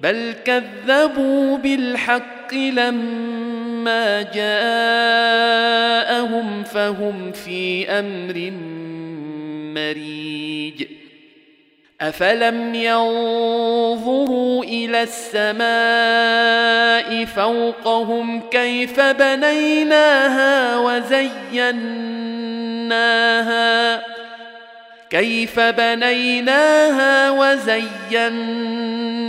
بل كذبوا بالحق لما جاءهم فهم في أمر مريج. أفلم ينظروا إلى السماء فوقهم كيف بنيناها وزيناها؟ كيف بنيناها وزيناها؟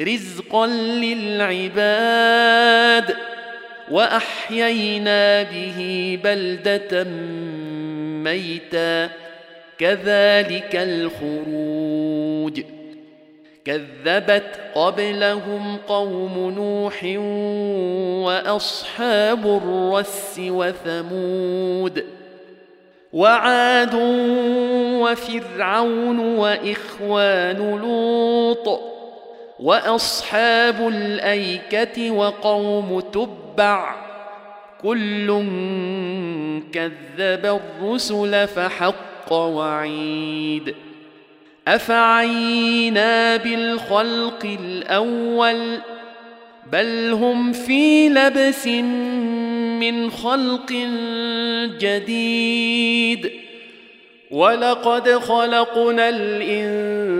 رزقا للعباد واحيينا به بلده ميتا كذلك الخروج كذبت قبلهم قوم نوح واصحاب الرس وثمود وعاد وفرعون واخوان لوط وأصحاب الأيكة وقوم تبع كل كذب الرسل فحق وعيد أفعينا بالخلق الأول بل هم في لبس من خلق جديد ولقد خلقنا الإنسان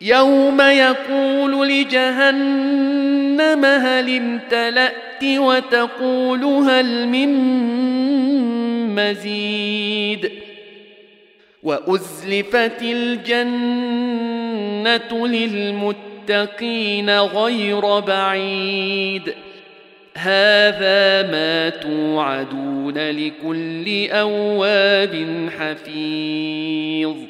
يوم يقول لجهنم هل امتلأت وتقول هل من مزيد وأزلفت الجنة للمتقين غير بعيد هذا ما توعدون لكل أواب حفيظ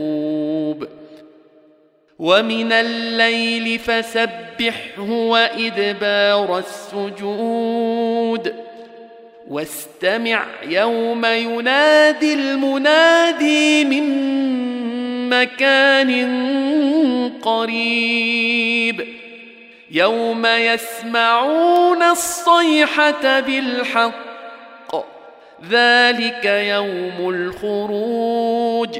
ومن الليل فسبحه وإدبار السجود. واستمع يوم ينادي المنادي من مكان قريب. يوم يسمعون الصيحة بالحق ذلك يوم الخروج.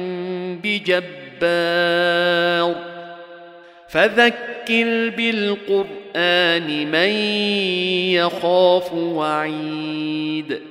بجبار. فذكر بالقرآن من يخاف وعيد.